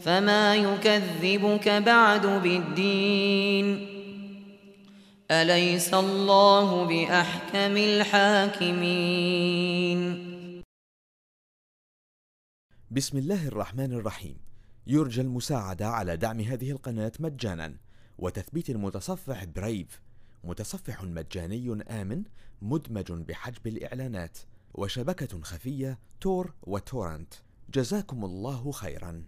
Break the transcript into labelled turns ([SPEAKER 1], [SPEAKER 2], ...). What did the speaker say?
[SPEAKER 1] فما يكذبك بعد بالدين أليس الله بأحكم الحاكمين
[SPEAKER 2] بسم الله الرحمن الرحيم. يرجى المساعدة على دعم هذه القناة مجانا. وتثبيت المتصفح برايف متصفح مجاني آمن مدمج بحجب الإعلانات. وشبكة خفية تور وتورنت. جزاكم الله خيرا.